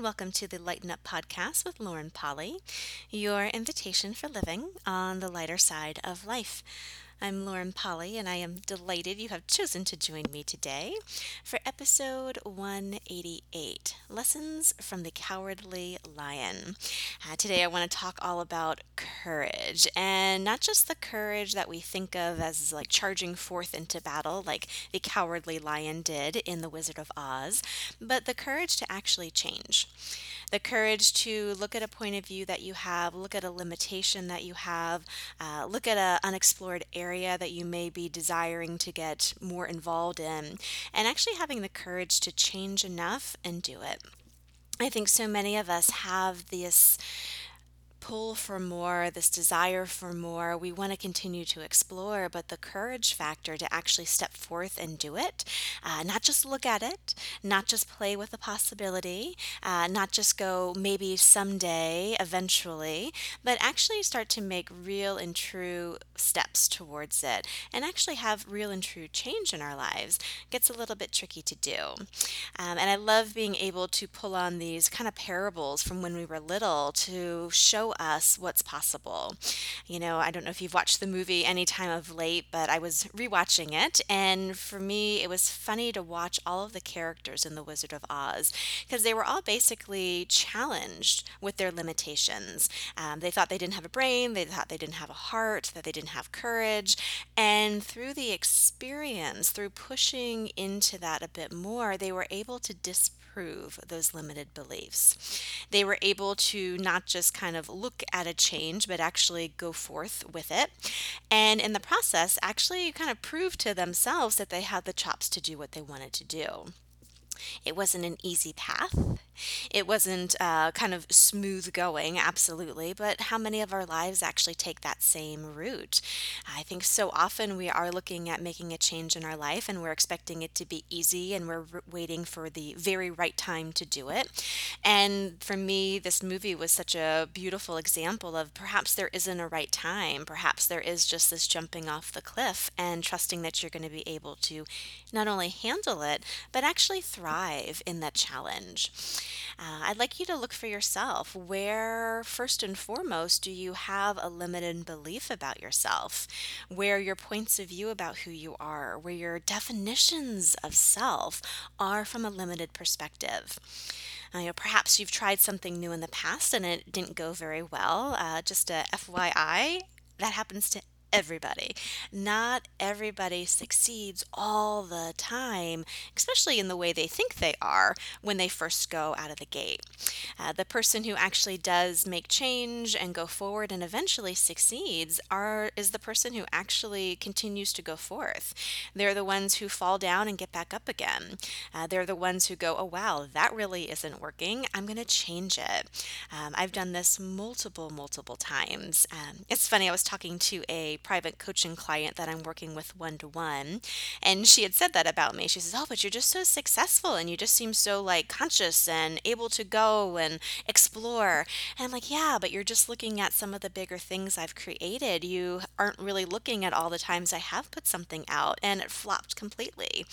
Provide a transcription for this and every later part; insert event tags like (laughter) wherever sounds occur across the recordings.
and welcome to the Lighten Up Podcast with Lauren Polly, your invitation for living on the lighter side of life. I'm Lauren Polly, and I am delighted you have chosen to join me today for episode 188 Lessons from the Cowardly Lion. Uh, today, I want to talk all about courage, and not just the courage that we think of as like charging forth into battle, like the cowardly lion did in The Wizard of Oz, but the courage to actually change the courage to look at a point of view that you have, look at a limitation that you have, uh, look at an unexplored area that you may be desiring to get more involved in, and actually having the courage to change enough and do it. I think so many of us have this pull for more, this desire for more. We want to continue to explore, but the courage factor to actually step forth and do it, uh, not just look at it, not just play with the possibility, uh, not just go maybe someday, eventually, but actually start to make real and true steps towards it and actually have real and true change in our lives gets a little bit tricky to do. Um, and I love being able to pull on these kind of parables from when we were little to show us what's possible. You know, I don't know if you've watched the movie any time of late, but I was rewatching it, and for me, it was funny to watch all of the characters in The Wizard of Oz because they were all basically challenged with their limitations. Um, they thought they didn't have a brain, they thought they didn't have a heart, that they didn't have courage, and through the experience, through pushing into that a bit more, they were able to disprove disprove those limited beliefs. They were able to not just kind of look at a change, but actually go forth with it. And in the process, actually kind of prove to themselves that they had the chops to do what they wanted to do. It wasn't an easy path. It wasn't uh, kind of smooth going, absolutely, but how many of our lives actually take that same route? I think so often we are looking at making a change in our life and we're expecting it to be easy and we're waiting for the very right time to do it. And for me, this movie was such a beautiful example of perhaps there isn't a right time. Perhaps there is just this jumping off the cliff and trusting that you're going to be able to not only handle it, but actually thrive in that challenge. Uh, I'd like you to look for yourself. Where, first and foremost, do you have a limited belief about yourself? Where your points of view about who you are, where your definitions of self are from a limited perspective. Uh, you know, perhaps you've tried something new in the past and it didn't go very well. Uh, just a FYI, that happens to everybody. Not everybody succeeds all the time, especially in the way they think they are when they first go out of the gate. Uh, the person who actually does make change and go forward and eventually succeeds are is the person who actually continues to go forth. They're the ones who fall down and get back up again. Uh, they're the ones who go, "Oh wow, that really isn't working. I'm going to change it." Um, I've done this multiple, multiple times. Um, it's funny. I was talking to a private coaching client that I'm working with one to one. And she had said that about me. She says, Oh, but you're just so successful and you just seem so like conscious and able to go and explore. And I'm like, Yeah, but you're just looking at some of the bigger things I've created. You aren't really looking at all the times I have put something out and it flopped completely.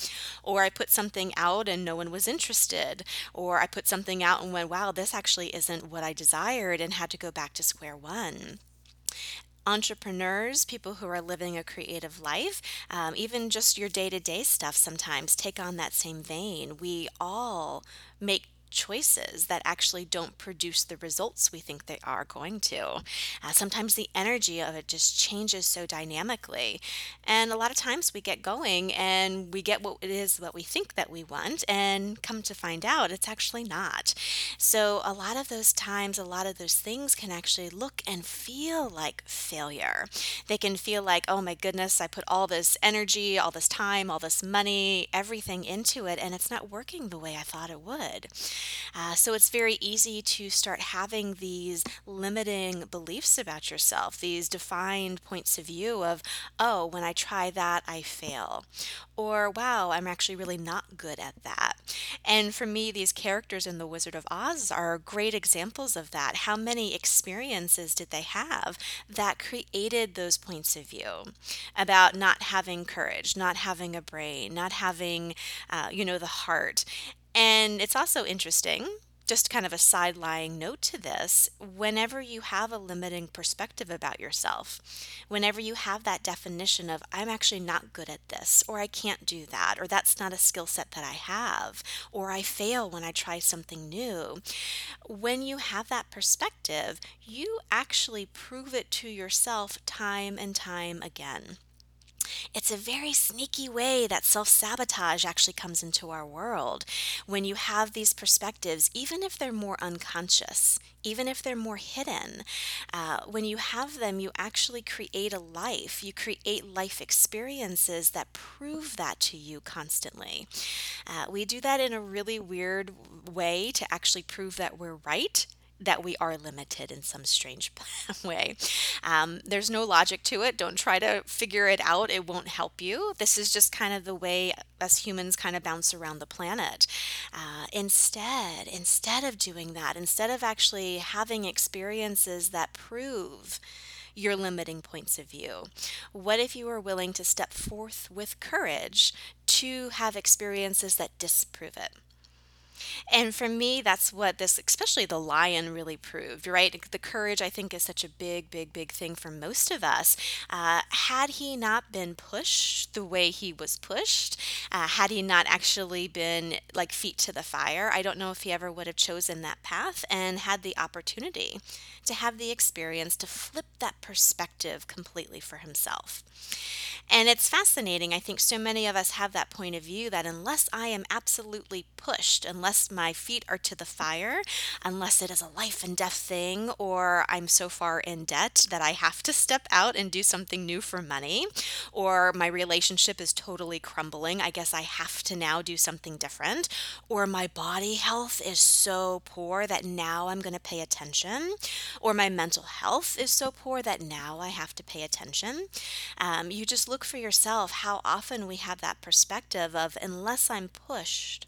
Or I put something out and no one was interested. Or I put something out and went, Wow, this actually isn't what I desired and had to go back to square one entrepreneurs, people who are living a creative life, um, even just your day to day stuff sometimes take on that same vein. We all make choices that actually don't produce the results we think they are going to. Uh, sometimes the energy of it just changes so dynamically. And a lot of times we get going and we get what it is that we think that we want, and come to find out it's actually not. So, a lot of those times, a lot of those things can actually look and feel like failure. They can feel like, oh my goodness, I put all this energy, all this time, all this money, everything into it, and it's not working the way I thought it would. Uh, so it's very easy to start having these limiting beliefs about yourself, these defined points of view of, oh, when I try that, I fail. Or, wow, I'm actually really not good at that. And for me, these characters in The Wizard of Oz are great examples of that. How many experiences did they have that created those points of view about not having courage, not having a brain, not having, uh, you know, the heart? And it's also interesting just kind of a side lying note to this whenever you have a limiting perspective about yourself, whenever you have that definition of, I'm actually not good at this, or I can't do that, or that's not a skill set that I have, or I fail when I try something new, when you have that perspective, you actually prove it to yourself time and time again. It's a very sneaky way that self sabotage actually comes into our world. When you have these perspectives, even if they're more unconscious, even if they're more hidden, uh, when you have them, you actually create a life. You create life experiences that prove that to you constantly. Uh, we do that in a really weird way to actually prove that we're right that we are limited in some strange (laughs) way. Um, there's no logic to it. Don't try to figure it out, it won't help you. This is just kind of the way us humans kind of bounce around the planet. Uh, instead, instead of doing that, instead of actually having experiences that prove your limiting points of view? What if you were willing to step forth with courage to have experiences that disprove it? And for me, that's what this, especially the lion, really proved, right? The courage, I think, is such a big, big, big thing for most of us. Uh, had he not been pushed the way he was pushed, uh, had he not actually been like feet to the fire, I don't know if he ever would have chosen that path and had the opportunity to have the experience to flip that perspective completely for himself. And it's fascinating. I think so many of us have that point of view that unless I am absolutely pushed, unless my feet are to the fire, unless it is a life and death thing, or I'm so far in debt that I have to step out and do something new for money, or my relationship is totally crumbling, I guess I have to now do something different, or my body health is so poor that now I'm going to pay attention, or my mental health is so poor that now I have to pay attention. Um, you just look for yourself how often we have that perspective of unless I'm pushed,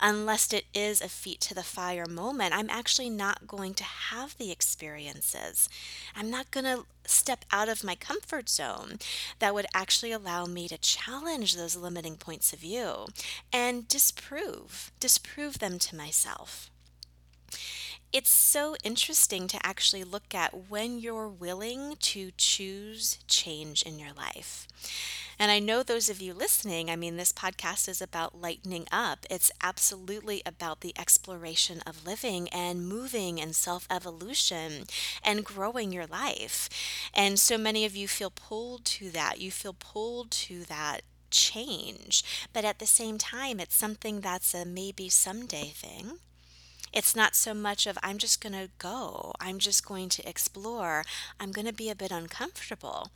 unless it is a feet to the fire moment, I'm actually not going to have the experiences. I'm not going to step out of my comfort zone that would actually allow me to challenge those limiting points of view and disprove, disprove them to myself it's so interesting to actually look at when you're willing to choose change in your life. And I know those of you listening, I mean, this podcast is about lightening up. It's absolutely about the exploration of living and moving and self evolution and growing your life. And so many of you feel pulled to that. You feel pulled to that change. But at the same time, it's something that's a maybe someday thing. It's not so much of, I'm just going to go, I'm just going to explore, I'm going to be a bit uncomfortable,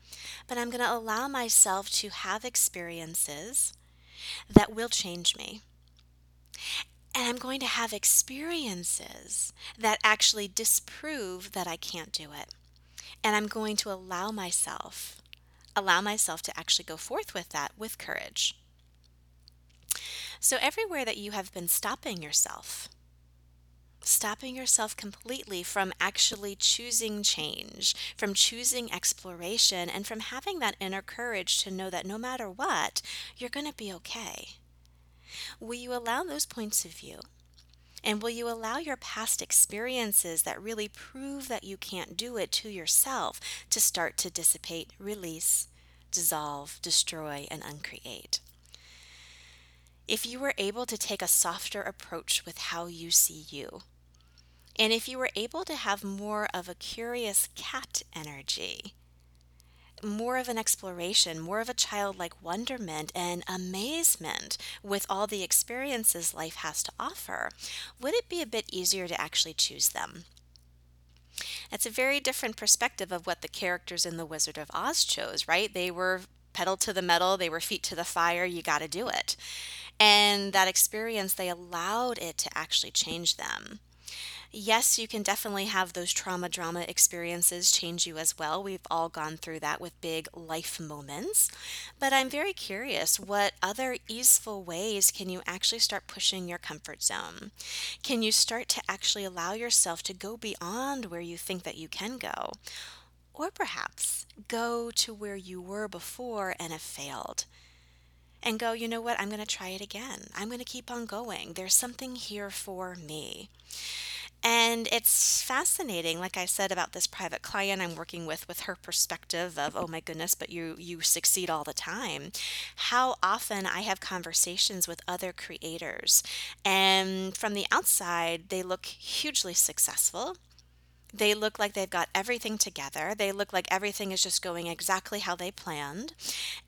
but I'm going to allow myself to have experiences that will change me. And I'm going to have experiences that actually disprove that I can't do it. And I'm going to allow myself, allow myself to actually go forth with that with courage. So, everywhere that you have been stopping yourself, stopping yourself completely from actually choosing change, from choosing exploration, and from having that inner courage to know that no matter what, you're going to be okay. Will you allow those points of view? And will you allow your past experiences that really prove that you can't do it to yourself to start to dissipate, release, dissolve, destroy, and uncreate? If you were able to take a softer approach with how you see you, and if you were able to have more of a curious cat energy, more of an exploration, more of a childlike wonderment and amazement with all the experiences life has to offer, would it be a bit easier to actually choose them? It's a very different perspective of what the characters in The Wizard of Oz chose, right? They were pedal to the metal, they were feet to the fire, you got to do it. And that experience, they allowed it to actually change them yes, you can definitely have those trauma drama experiences change you as well. We've all gone through that with big life moments. But I'm very curious what other easeful ways can you actually start pushing your comfort zone? Can you start to actually allow yourself to go beyond where you think that you can go? Or perhaps go to where you were before and have failed and go, you know what, I'm going to try it again. I'm going to keep on going. There's something here for me. And it's fascinating, like I said about this private client I'm working with, with her perspective of, oh my goodness, but you you succeed all the time. How often I have conversations with other creators, and from the outside, they look hugely successful. They look like they've got everything together. They look like everything is just going exactly how they planned.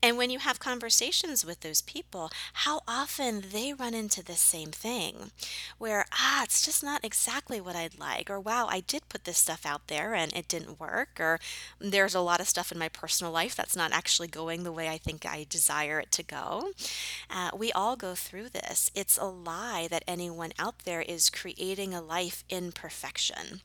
And when you have conversations with those people, how often they run into the same thing where, ah, it's just not exactly what I'd like, or wow, I did put this stuff out there and it didn't work, or there's a lot of stuff in my personal life that's not actually going the way I think I desire it to go. Uh, we all go through this. It's a lie that anyone out there is creating a life in perfection.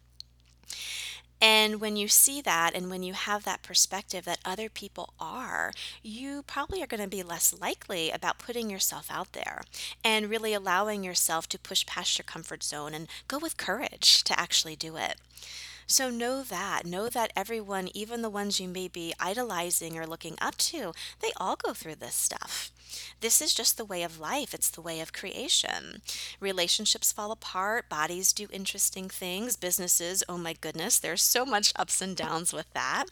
And when you see that and when you have that perspective that other people are, you probably are going to be less likely about putting yourself out there and really allowing yourself to push past your comfort zone and go with courage to actually do it. So know that. Know that everyone, even the ones you may be idolizing or looking up to, they all go through this stuff. This is just the way of life, it's the way of creation. Relationships fall apart, bodies do interesting things, businesses, oh my goodness, there's so much ups and downs with that.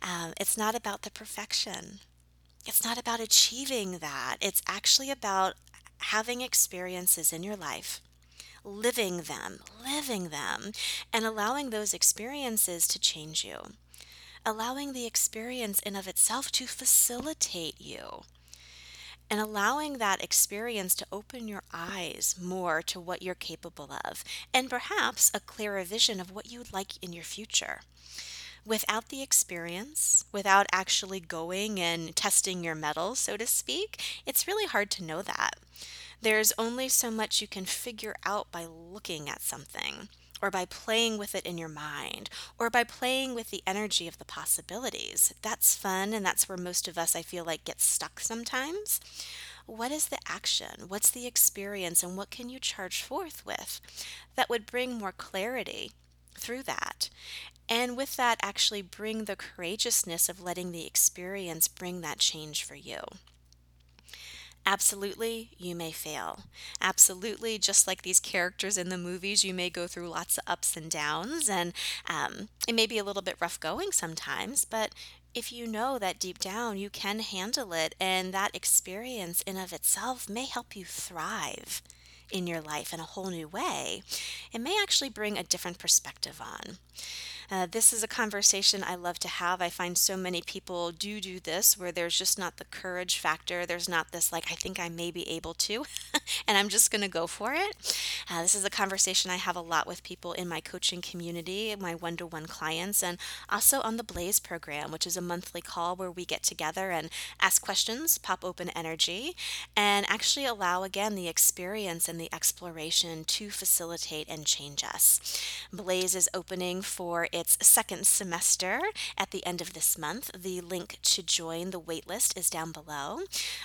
Um, it's not about the perfection. It's not about achieving that. It's actually about having experiences in your life living them, living them, and allowing those experiences to change you. Allowing the experience in of itself to facilitate you and allowing that experience to open your eyes more to what you're capable of and perhaps a clearer vision of what you would like in your future. Without the experience, without actually going and testing your mettle, so to speak, it's really hard to know that. There's only so much you can figure out by looking at something, or by playing with it in your mind, or by playing with the energy of the possibilities. That's fun, and that's where most of us, I feel like, get stuck sometimes. What is the action? What's the experience? And what can you charge forth with that would bring more clarity through that? And with that, actually bring the courageousness of letting the experience bring that change for you. Absolutely, you may fail. Absolutely, just like these characters in the movies, you may go through lots of ups and downs, and um, it may be a little bit rough going sometimes, but if you know that deep down you can handle it and that experience in of itself may help you thrive in your life in a whole new way it may actually bring a different perspective on uh, this is a conversation I love to have. I find so many people do do this where there's just not the courage factor. There's not this, like, I think I may be able to, (laughs) and I'm just going to go for it. Uh, this is a conversation I have a lot with people in my coaching community, my one to one clients, and also on the Blaze program, which is a monthly call where we get together and ask questions, pop open energy, and actually allow again the experience and the exploration to facilitate and change us. Blaze is opening for its second semester at the end of this month. The link to join the waitlist is down below.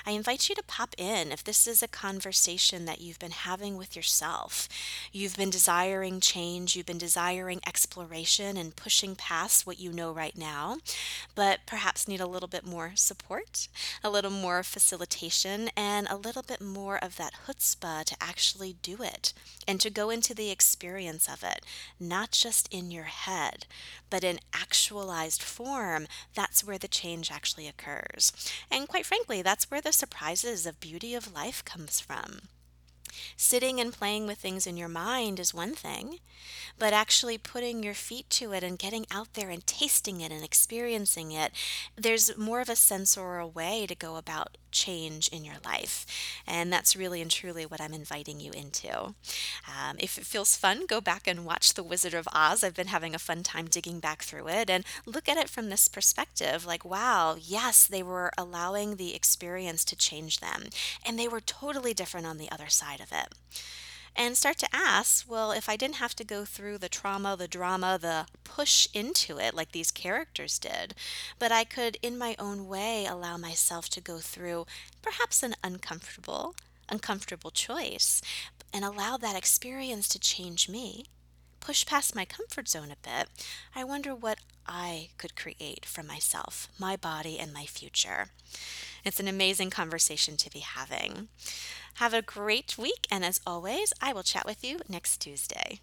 I invite you to pop in if this is a conversation that you've been having with yourself. You've been desiring change, you've been desiring exploration and pushing past what you know right now, but perhaps need a little bit more support, a little more facilitation, and a little bit more of that chutzpah to actually do it and to go into the experience of it, not just in your head but in actualized form, that's where the change actually occurs. And quite frankly, that's where the surprises of beauty of life comes from. Sitting and playing with things in your mind is one thing, but actually putting your feet to it and getting out there and tasting it and experiencing it, there's more of a sensorial way to go about change in your life. And that's really and truly what I'm inviting you into. Um, if it feels fun, go back and watch The Wizard of Oz. I've been having a fun time digging back through it and look at it from this perspective like, wow, yes, they were allowing the experience to change them. And they were totally different on the other side of it and start to ask, well, if I didn't have to go through the trauma, the drama, the push into it like these characters did, but I could, in my own way, allow myself to go through perhaps an uncomfortable, uncomfortable choice and allow that experience to change me, push past my comfort zone a bit, I wonder what I could create for myself, my body, and my future. It's an amazing conversation to be having. Have a great week, and as always, I will chat with you next Tuesday.